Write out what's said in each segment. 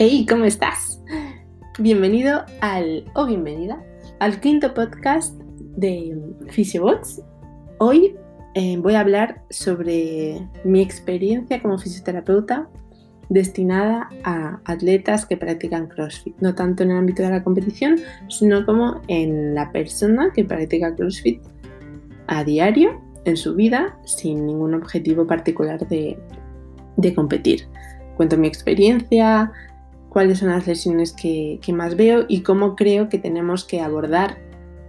Hey, ¿cómo estás? Bienvenido al, o bienvenida, al quinto podcast de Physiobots. Hoy eh, voy a hablar sobre mi experiencia como fisioterapeuta destinada a atletas que practican CrossFit, no tanto en el ámbito de la competición, sino como en la persona que practica CrossFit a diario en su vida sin ningún objetivo particular de, de competir. Cuento mi experiencia, cuáles son las lesiones que, más veo y cómo creo que tenemos que abordar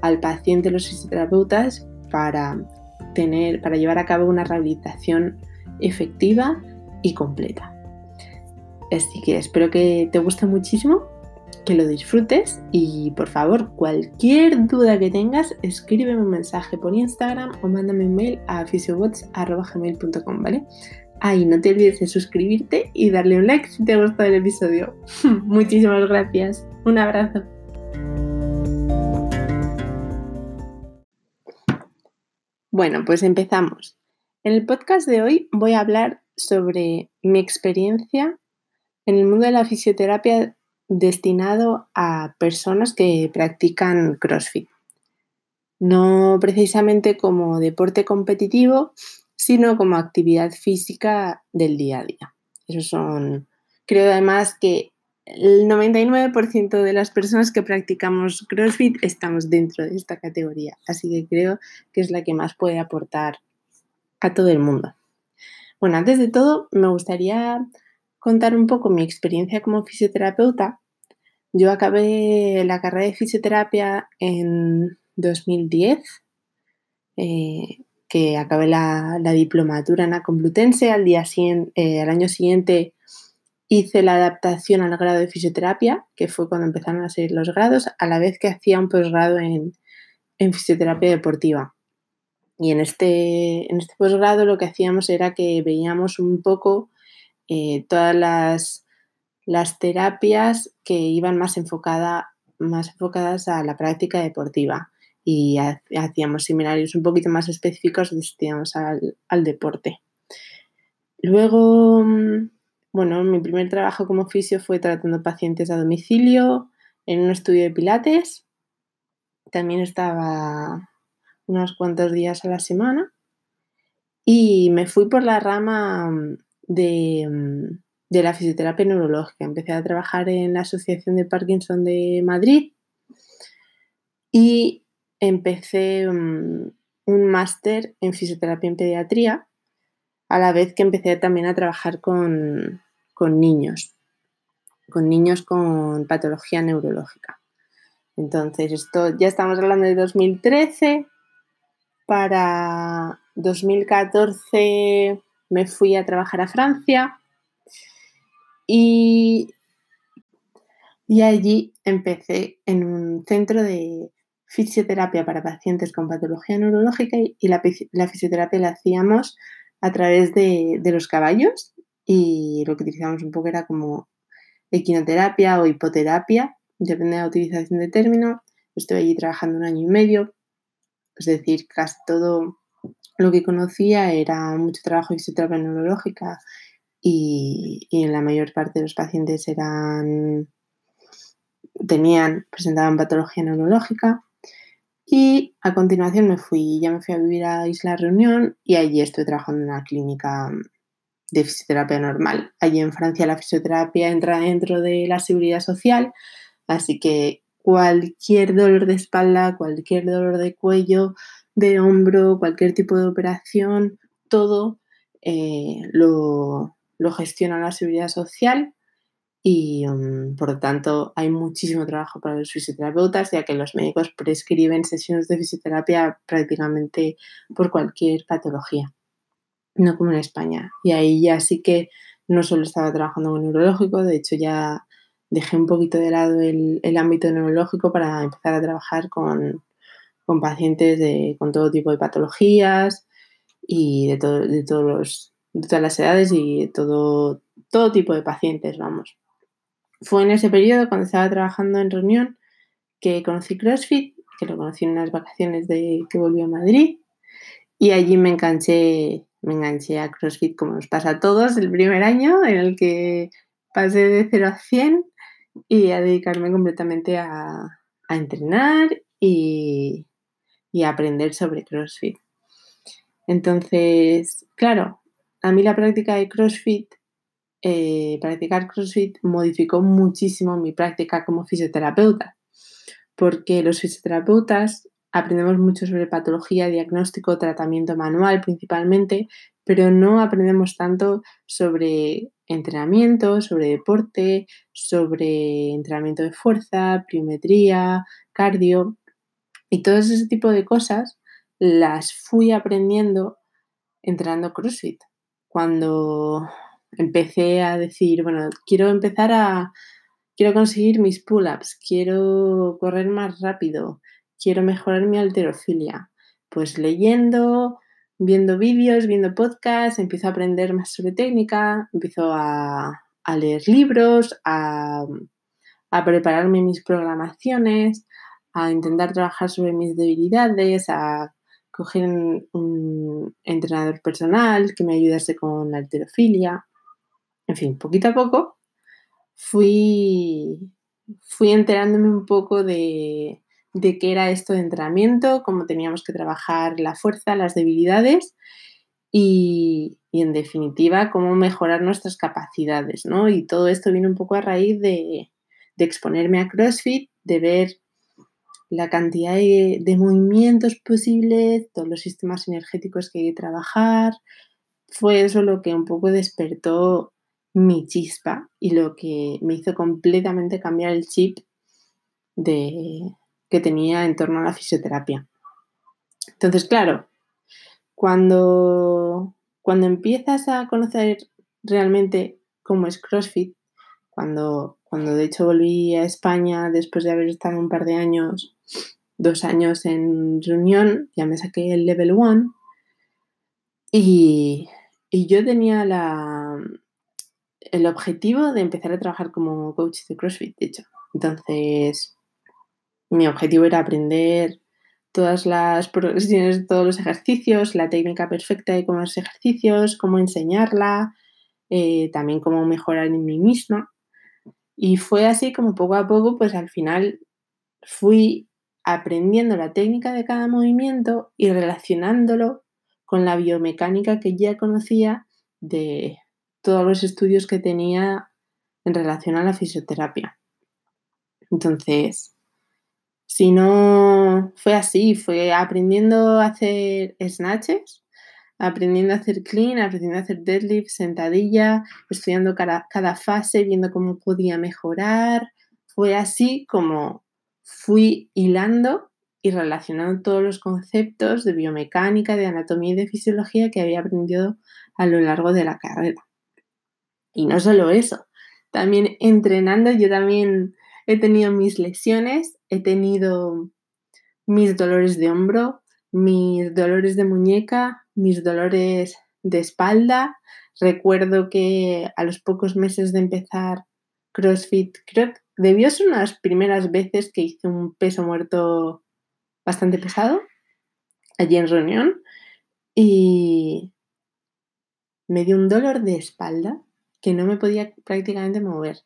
al paciente los fisioterapeutas para, tener, para llevar a cabo una rehabilitación efectiva y completa. Así que espero que te guste muchísimo, que lo disfrutes y por favor, cualquier duda que tengas, escríbeme un mensaje por Instagram o mándame un mail a fisiobots.gmail.com, ¿vale? Ay, no te olvides de suscribirte y darle un like si te ha gustado el episodio. Muchísimas gracias. Un abrazo. Bueno, pues empezamos. En el podcast de hoy voy a hablar sobre mi experiencia en el mundo de la fisioterapia destinado a personas que practican CrossFit. No precisamente como deporte competitivo, sino como actividad física del día a día. Eso son, creo además que el 99% de las personas que practicamos CrossFit estamos dentro de esta categoría, así que creo que es la que más puede aportar a todo el mundo. Bueno, antes de todo, me gustaría contar un poco mi experiencia como fisioterapeuta. Yo acabé la carrera de fisioterapia en 2010 que acabé la, diplomatura en la Complutense. Al, día eh, al año siguiente hice la adaptación al grado de fisioterapia, que fue cuando empezaron a ser los grados, a la vez que hacía un posgrado en, fisioterapia deportiva. Y en este, en este posgrado lo que hacíamos era que veíamos un poco eh, todas las, las, terapias que iban más, enfocada, más enfocadas a la práctica deportiva y hacíamos seminarios un poquito más específicos destinados al, al deporte. Luego, mm, bueno, mi primer trabajo como fisio fue tratando pacientes a domicilio en un estudio de pilates. También estaba unos cuantos días a la semana. Y me fui por la rama mm, de, mm, de la fisioterapia neurológica. Empecé a trabajar en la Asociación de Parkinson de Madrid y empecé un, máster en fisioterapia en pediatría, a la vez que empecé también a trabajar con, niños, con niños con patología neurológica. Entonces, esto ya estamos hablando de 2013. Para 2014 me fui a trabajar a Francia y, y allí empecé en un centro de, fisioterapia para pacientes con patología neurológica y la, fisioterapia la hacíamos a través de, los caballos y lo que utilizamos un poco era como equinoterapia o hipoterapia, depende de la utilización de término. Estoy allí trabajando un año y medio, es decir, casi todo lo que conocía era mucho trabajo de fisioterapia neurológica y, y en la mayor parte de los pacientes eran tenían, presentaban patología neurológica y a continuación me fui, ya me fui a vivir a Isla Reunión y allí estoy trabajando en una clínica de fisioterapia normal. Allí en Francia la fisioterapia entra dentro de la seguridad social, así que cualquier dolor de espalda, cualquier dolor de cuello, de hombro, cualquier tipo de operación, todo eh, lo, lo gestiona la seguridad social y mm, por lo tanto hay muchísimo trabajo para los fisioterapeutas, ya que los médicos prescriben sesiones de fisioterapia prácticamente por cualquier patología, no como en España. Y ahí ya sí que no solo estaba trabajando con neurológico, de hecho ya dejé un poquito de lado el, ámbito neurológico para empezar a trabajar con, pacientes de, con todo tipo de patologías y de, de, todos de todas las edades y de todo, todo tipo de pacientes, vamos. Fue en ese periodo, cuando estaba trabajando en reunión, que conocí CrossFit, que lo conocí en unas vacaciones de que volví a Madrid. Y allí me enganché, me enganché a CrossFit como nos pasa a todos el primer año, en el que pasé de 0 a 100 y a dedicarme completamente a, entrenar y, y a aprender sobre CrossFit. Entonces, claro, a mí la práctica de CrossFit, eh, practicar CrossFit modificó muchísimo mi práctica como fisioterapeuta, porque los fisioterapeutas aprendemos mucho sobre patología, diagnóstico, tratamiento manual principalmente, pero no aprendemos tanto sobre entrenamiento, sobre deporte, sobre entrenamiento de fuerza, pliometría, cardio y todo ese tipo de cosas las fui aprendiendo entrenando CrossFit. Cuando empecé a decir, bueno, quiero empezar a, quiero conseguir mis pull-ups, quiero correr más rápido, quiero mejorar mi alterofilia. Pues leyendo, viendo vídeos, viendo podcasts, empiezo a aprender más sobre técnica, empiezo a, leer libros, a, prepararme mis programaciones, a intentar trabajar sobre mis debilidades, a coger un entrenador personal que me ayudase con la alterofilia. En fin, poquito a poco fui, fui enterándome un poco de, de qué era esto de entrenamiento, cómo teníamos que trabajar la fuerza, las debilidades y, en definitiva cómo mejorar nuestras capacidades, ¿no? Y todo esto viene un poco a raíz de, exponerme a CrossFit, de ver la cantidad de, de, movimientos posibles, todos los sistemas energéticos que hay que trabajar. Fue eso lo que un poco despertó mi chispa y lo que me hizo completamente cambiar el chip de, que tenía en torno a la fisioterapia. Entonces, claro, cuando, cuando empiezas a conocer realmente cómo es CrossFit, cuando, cuando de hecho volví a España después de haber estado un par de años, dos años en reunión, ya me saqué el level 1 y, y yo tenía la, el objetivo de empezar a trabajar como coach de CrossFit, de hecho. Entonces, mi objetivo era aprender todas las progresiones, todos los ejercicios, la técnica perfecta de cómo los ejercicios, cómo enseñarla, eh, también cómo mejorar en mí misma. Y fue así como poco a poco, pues al final fui aprendiendo la técnica de cada movimiento y relacionándolo con la biomecánica que ya conocía de todos los estudios que tenía en relación a la fisioterapia. Entonces, si no fue así, fue aprendiendo a hacer snatches, aprendiendo a hacer clean, aprendiendo a hacer deadlift, sentadilla, estudiando cada, cada fase, viendo cómo podía mejorar. Fue así como fui hilando y relacionando todos los conceptos de biomecánica, de anatomía y de fisiología que había aprendido a lo largo de la carrera. Y no solo eso, también entrenando yo también he tenido mis lesiones, he tenido mis dolores de hombro, mis dolores de muñeca, mis dolores de espalda. Recuerdo que a los pocos meses de empezar CrossFit, creo que debió ser unas primeras veces que hice un peso muerto bastante pesado allí en reunión y me dio un dolor de espalda que no me podía prácticamente mover.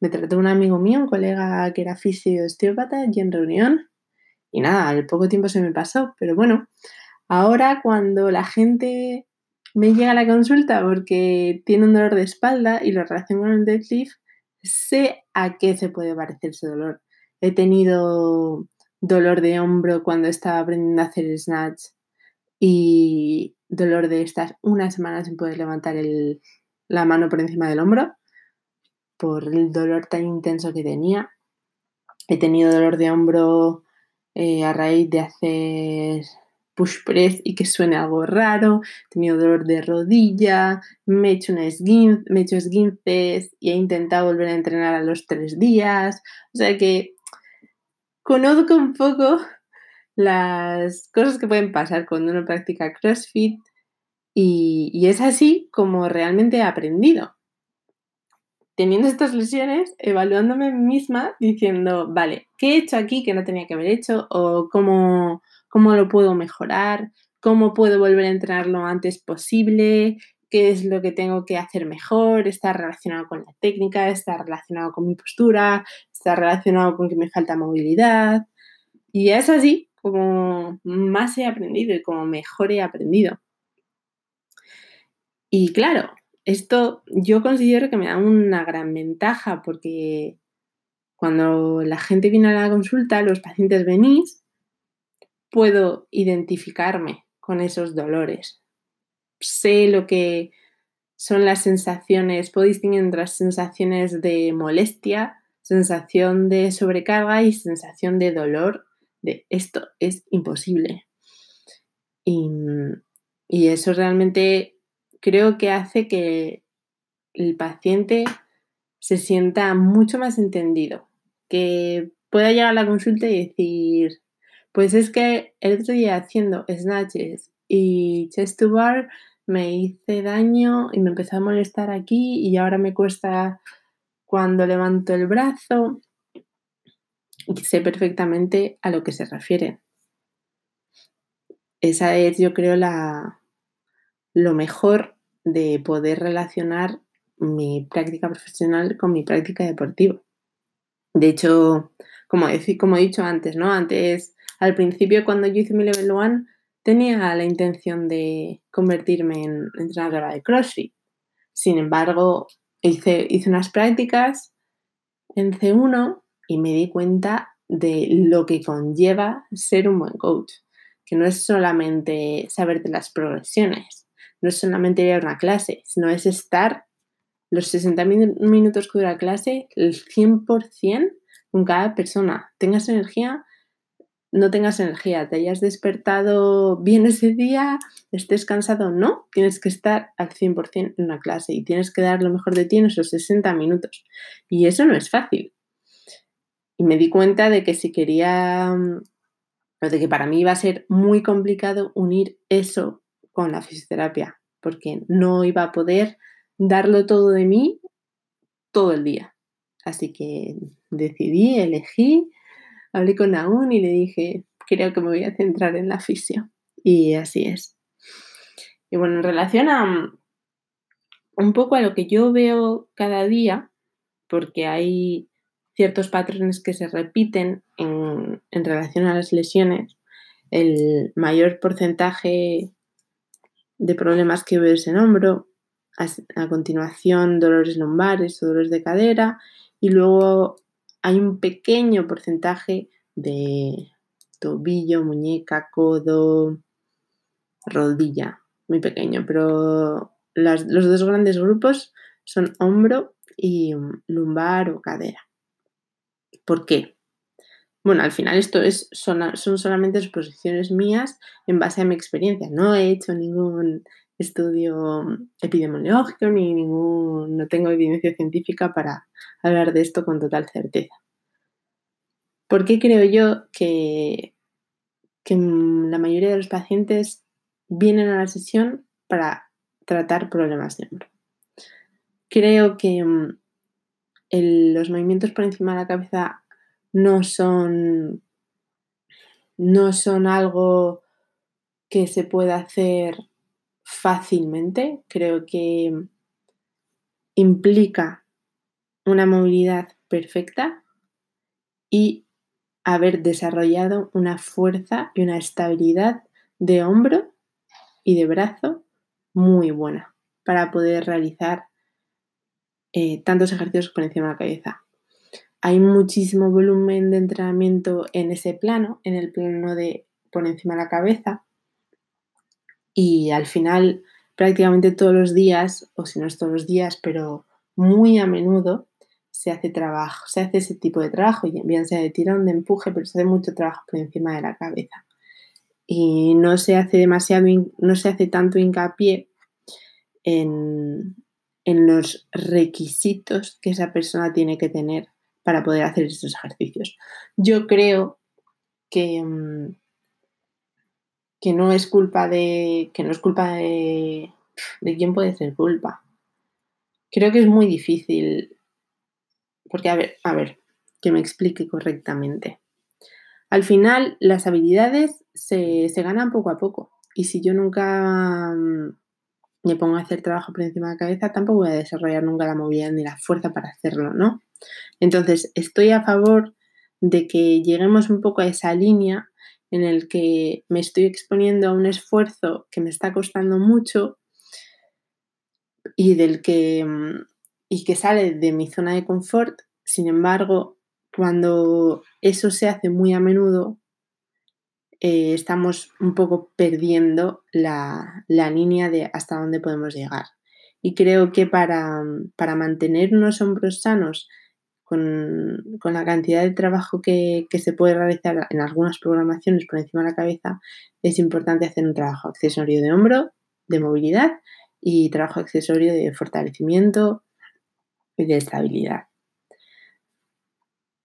Me trató un amigo mío, un colega que era fisio osteópata, y en reunión. Y nada, al poco tiempo se me pasó. Pero bueno, ahora cuando la gente me llega a la consulta porque tiene un dolor de espalda y lo relaciono con el deadlift, sé a qué se puede parecer ese dolor. He tenido dolor de hombro cuando estaba aprendiendo a hacer snatch y dolor de estas una semana sin poder levantar la mano por encima del hombro por el dolor tan intenso que tenía. He tenido dolor de hombro eh, a raíz de hacer push press y que suene algo raro. He tenido dolor de rodilla, me he hecho, una me he hecho esguinces y he intentado volver a entrenar a los tres días. O sea que conozco un poco las cosas que pueden pasar cuando uno practica CrossFit y, es así como realmente he aprendido teniendo estas lesiones, evaluándome misma, diciendo, vale, ¿qué he hecho aquí que no tenía que haber hecho? ¿O cómo, cómo lo puedo mejorar? ¿Cómo puedo volver a entrenar lo antes posible? qué es lo que tengo que hacer mejor, está relacionado con la técnica, está relacionado con mi postura, está relacionado con que me falta movilidad. Y es así como más he aprendido y como mejor he aprendido. Y claro, esto yo considero que me da una gran ventaja porque cuando la gente viene a la consulta, los pacientes venís, puedo identificarme con esos dolores. Sé lo que son las sensaciones, puedo distinguir entre las sensaciones de molestia, sensación de sobrecarga y sensación de dolor de esto es imposible. Y, y eso realmente creo que hace que el paciente se sienta mucho más entendido, que pueda llegar a la consulta y decir, pues es que el otro día haciendo snatches y chest to bar me hice daño y me empezó a molestar aquí y ahora me cuesta cuando levanto el brazo. Y sé perfectamente a lo que se refiere. Esa es, yo creo, la, lo mejor de poder relacionar mi práctica profesional con mi práctica deportiva. De hecho, como, he dicho antes, ¿no? Antes, al principio, cuando yo hice mi level 1, tenía la intención de convertirme en entrenadora de CrossFit. Sin embargo, hice, unas prácticas en C1 y me di cuenta de lo que conlleva ser un buen coach, que no es solamente saber de las progresiones, no es solamente ir a una clase, sino es estar los 60 minutos que dura la clase, el 100% con cada persona. Tengas energía, no tengas energía, te hayas despertado bien ese día, estés cansado, no, tienes que estar al 100% en una clase y tienes que dar lo mejor de ti en esos 60 minutos. Y eso no es fácil. Y me di cuenta de que si quería, de que para mí iba a ser muy complicado unir eso con la fisioterapia, porque no iba a poder darlo todo de mí todo el día. Así que decidí, elegí, hablé con Aún y le dije, creo que me voy a centrar en la fisio. Y así es. Y bueno, en relación a un poco a lo que yo veo cada día, porque hay ciertos patrones que se repiten en, en relación a las lesiones, el mayor porcentaje de problemas que ves en hombro, a, continuación dolores lumbares o dolores de cadera y luego hay un pequeño porcentaje de tobillo, muñeca, codo, rodilla, muy pequeño, pero los dos grandes grupos son hombro y lumbar o cadera. ¿Por qué? Bueno, al final esto es, son, son solamente exposiciones mías en base a mi experiencia. No he hecho ningún estudio epidemiológico ni ningún, no tengo evidencia científica para hablar de esto con total certeza. ¿Por qué creo yo que, que la mayoría de los pacientes vienen a la sesión para tratar problemas de hombro? Creo que mm, los movimientos por encima de la cabeza no son, no son algo que se pueda hacer fácilmente. Creo que implica una movilidad perfecta y haber desarrollado una fuerza y una estabilidad de hombro y de brazo muy buena para poder realizar eh, tantos ejercicios por encima de la cabeza hay muchísimo volumen de entrenamiento en ese plano, en el plano de por encima de la cabeza. Y al final, prácticamente todos los días, o si no es todos los días, pero muy a menudo, se hace trabajo, se hace ese tipo de trabajo, bien sea de tirón, de empuje, pero se hace mucho trabajo por encima de la cabeza. Y no se hace demasiado, no se hace tanto hincapié en, en los requisitos que esa persona tiene que tener para poder hacer estos ejercicios. Yo creo que, mm, que no es culpa de. que no es culpa de. ¿De quién puede ser culpa? Creo que es muy difícil. Porque, a ver, a ver, que me explique correctamente. Al final, las habilidades se, se ganan poco a poco. Y si yo nunca. Mm, me pongo a hacer trabajo por encima de la cabeza, tampoco voy a desarrollar nunca la movilidad ni la fuerza para hacerlo, ¿no? Entonces, estoy a favor de que lleguemos un poco a esa línea en el que me estoy exponiendo a un esfuerzo que me está costando mucho y del que y que sale de mi zona de confort. Sin embargo, cuando eso se hace muy a menudo, eh, estamos un poco perdiendo la, línea de hasta dónde podemos llegar. Y creo que para, para mantener unos hombros sanos con, la cantidad de trabajo que, se puede realizar en algunas programaciones por encima de la cabeza, es importante hacer un trabajo accesorio de hombro, de movilidad y trabajo accesorio de fortalecimiento y de estabilidad.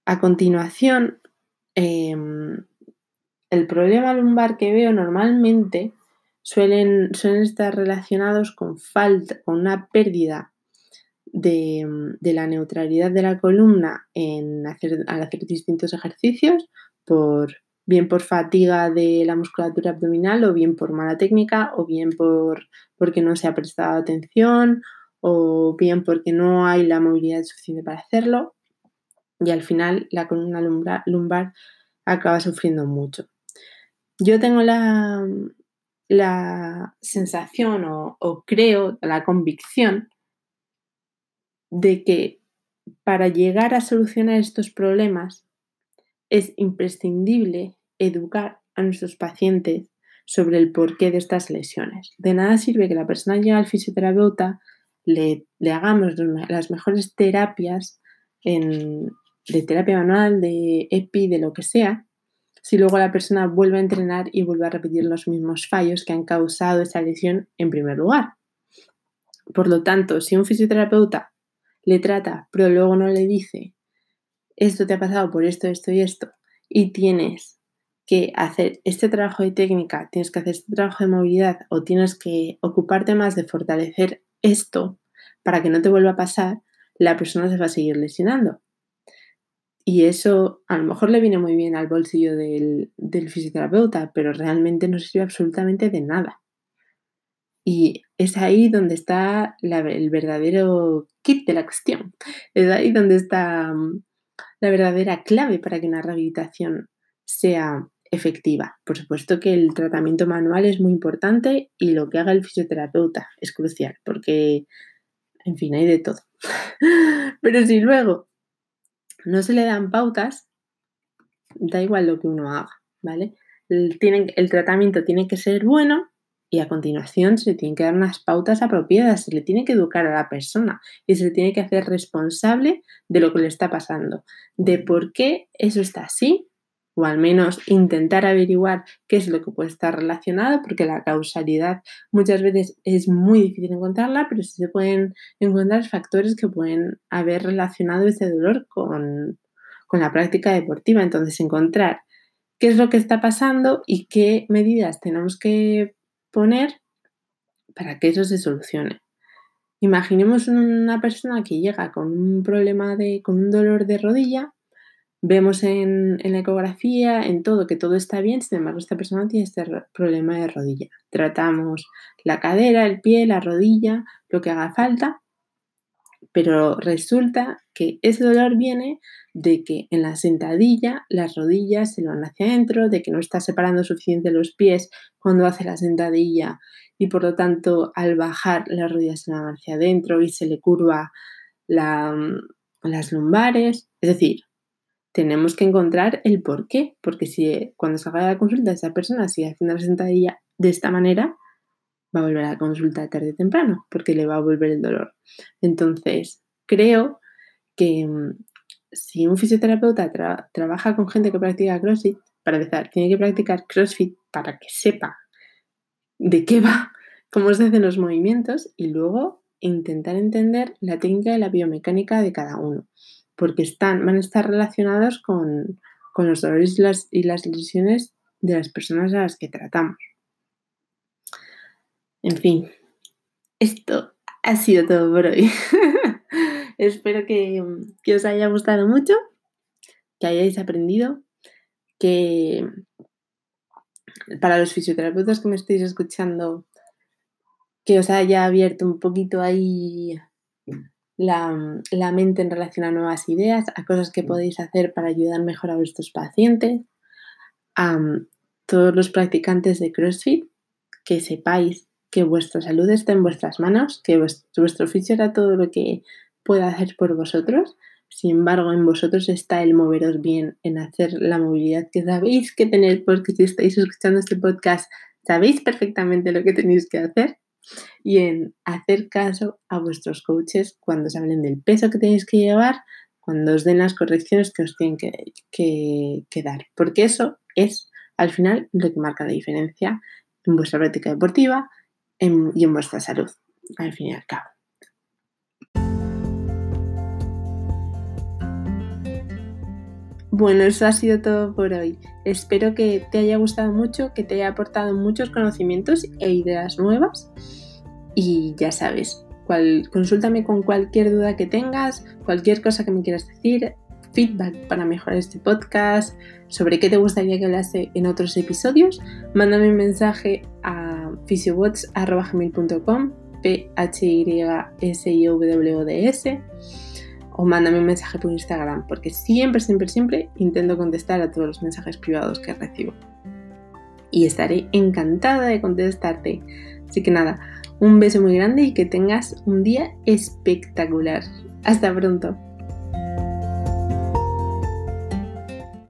A continuación, em, el problema lumbar que veo normalmente suelen, suelen estar relacionados con falta, con una pérdida de, la neutralidad de la columna en hacer, al hacer distintos ejercicios, por, bien por fatiga de la musculatura abdominal o bien por mala técnica o bien por, porque no se ha prestado atención o bien porque no hay la movilidad suficiente para hacerlo y al final la columna lumbar, acaba sufriendo mucho. Yo tengo la, la sensación o, o creo, la convicción de que para llegar a solucionar estos problemas es imprescindible educar a nuestros pacientes sobre el porqué de estas lesiones. De nada sirve que la persona llegue al fisioterapeuta, le, hagamos las mejores terapias de terapia manual, de EPI, de lo que sea, si luego la persona vuelve a entrenar y vuelve a repetir los mismos fallos que han causado esa lesión en primer lugar. Por lo tanto, si un fisioterapeuta le trata, pero luego no le dice, esto te ha pasado por esto, esto y esto, y tienes que hacer este trabajo de técnica, tienes que hacer este trabajo de movilidad o tienes que ocuparte más de fortalecer esto para que no te vuelva a pasar, la persona se va a seguir lesionando. Y eso a lo mejor le viene muy bien al bolsillo del, del fisioterapeuta, pero realmente no sirve absolutamente de nada. Y es ahí donde está el verdadero kit de la cuestión. Es ahí donde está mm, la verdadera clave para que una rehabilitación sea efectiva. Por supuesto que el tratamiento manual es muy importante y lo que haga el fisioterapeuta es crucial porque, en fin, hay de todo. Pero si luego no se le dan pautas, da igual lo que uno haga, ¿vale? El, el tratamiento tiene que ser bueno y a continuación se le tienen que dar unas pautas apropiadas, se le tiene que educar a la persona y se le tiene que hacer responsable de lo que le está pasando, de por qué eso está así, o al menos intentar averiguar qué es lo que puede estar relacionado, porque la causalidad muchas veces es muy difícil encontrarla, pero sí se pueden encontrar factores que pueden haber relacionado ese dolor con, con la práctica deportiva. Entonces, encontrar qué es lo que está pasando y qué medidas tenemos que poner para que eso se solucione. Imaginemos una persona que llega con un problema de, con un dolor de rodilla, vemos en, en, la ecografía, en todo, que todo está bien, sin embargo esta persona tiene este problema de rodilla. Tratamos la cadera, el pie, la rodilla, lo que haga falta, pero resulta que ese dolor viene de que en la sentadilla las rodillas se van hacia adentro, de que no está separando suficiente los pies cuando hace la sentadilla y por lo tanto al bajar las rodillas se van hacia adentro y se le curva mm, las lumbares. Es decir, tenemos que encontrar el por qué, porque si cuando salga de la consulta esa persona sigue haciendo la sentadilla de esta manera, va a volver a la consulta tarde o temprano, porque le va a volver el dolor. Entonces, creo que mm, si un fisioterapeuta trabaja con gente que practica CrossFit, para empezar, tiene que practicar CrossFit para que sepa de qué va, cómo se hacen los movimientos y luego intentar entender la técnica y la biomecánica de cada uno, porque están, van a estar relacionados con, los dolores y las, y las lesiones de las personas a las que tratamos. En fin, esto ha sido todo por hoy. Espero que, os haya gustado mucho, que hayáis aprendido, que para los fisioterapeutas que me estáis escuchando, que os haya abierto un poquito ahí la, la, mente en relación a nuevas ideas, a cosas que podéis hacer para ayudar mejor a vuestros pacientes, a todos los practicantes de CrossFit, que sepáis que vuestra salud está en vuestras manos, que vuestro, oficio era todo lo que pueda hacer por vosotros. Sin embargo, en vosotros está el moveros bien, en hacer la movilidad que sabéis que tener, porque si estáis escuchando este podcast, sabéis perfectamente lo que tenéis que hacer y en hacer caso a vuestros coaches cuando os hablen del peso que tenéis que llevar, cuando os den las correcciones que os tienen que, dar, porque eso es al final lo que marca la diferencia en vuestra práctica deportiva y en vuestra salud, al fin y al cabo. Bueno, eso ha sido todo por hoy. Espero que te haya gustado mucho, que te haya aportado muchos conocimientos e ideas nuevas. Y ya sabes, cual, consúltame con cualquier duda que tengas, cualquier cosa que me quieras decir, feedback para mejorar este podcast, sobre qué te gustaría que hablase en otros episodios, mándame un mensaje a fisiobots.com, p h y s i w d s o mándame un mensaje por Instagram, porque siempre, siempre, siempre intento contestar a todos los mensajes privados que recibo. Y estaré encantada de contestarte. Así que nada, un beso muy grande y que tengas un día espectacular. Hasta pronto.